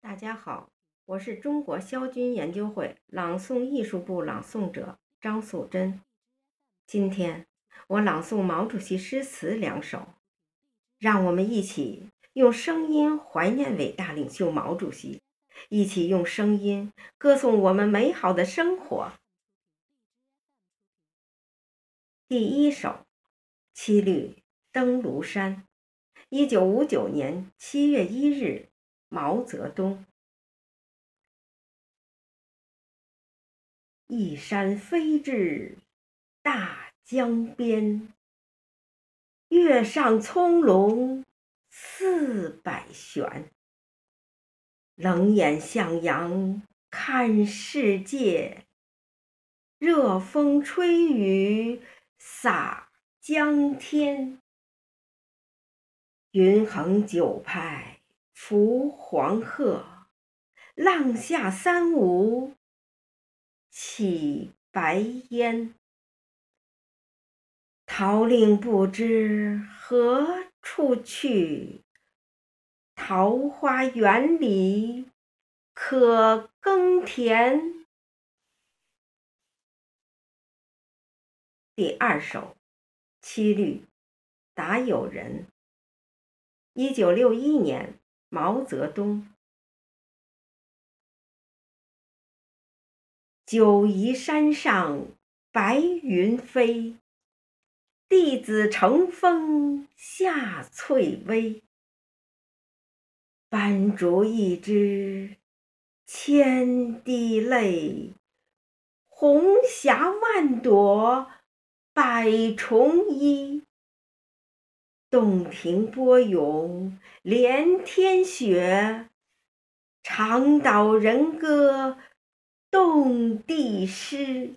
大家好，我是中国萧军研究会朗诵艺术部朗诵者张素珍。今天我朗诵毛主席诗词两首，让我们一起用声音怀念伟大领袖毛主席，一起用声音歌颂我们美好的生活。第一首《七律登庐山》，一九五九年七月一日。毛泽东，一山飞至大江边，月上葱茏四百旋。冷眼向阳看世界，热风吹雨洒江天。云横九派。拂黄鹤，浪下三五起白烟。桃令不知何处去，桃花源里可耕田。第二首《七律》，答友人。一九六一年。毛泽东，九嶷山上白云飞，弟子乘风下翠微。斑竹一枝千滴泪，红霞万朵百重衣。洞庭波涌连天雪，长岛人歌动地诗。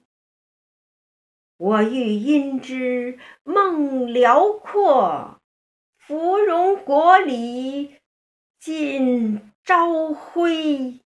我欲因之梦辽阔，芙蓉国里尽朝晖。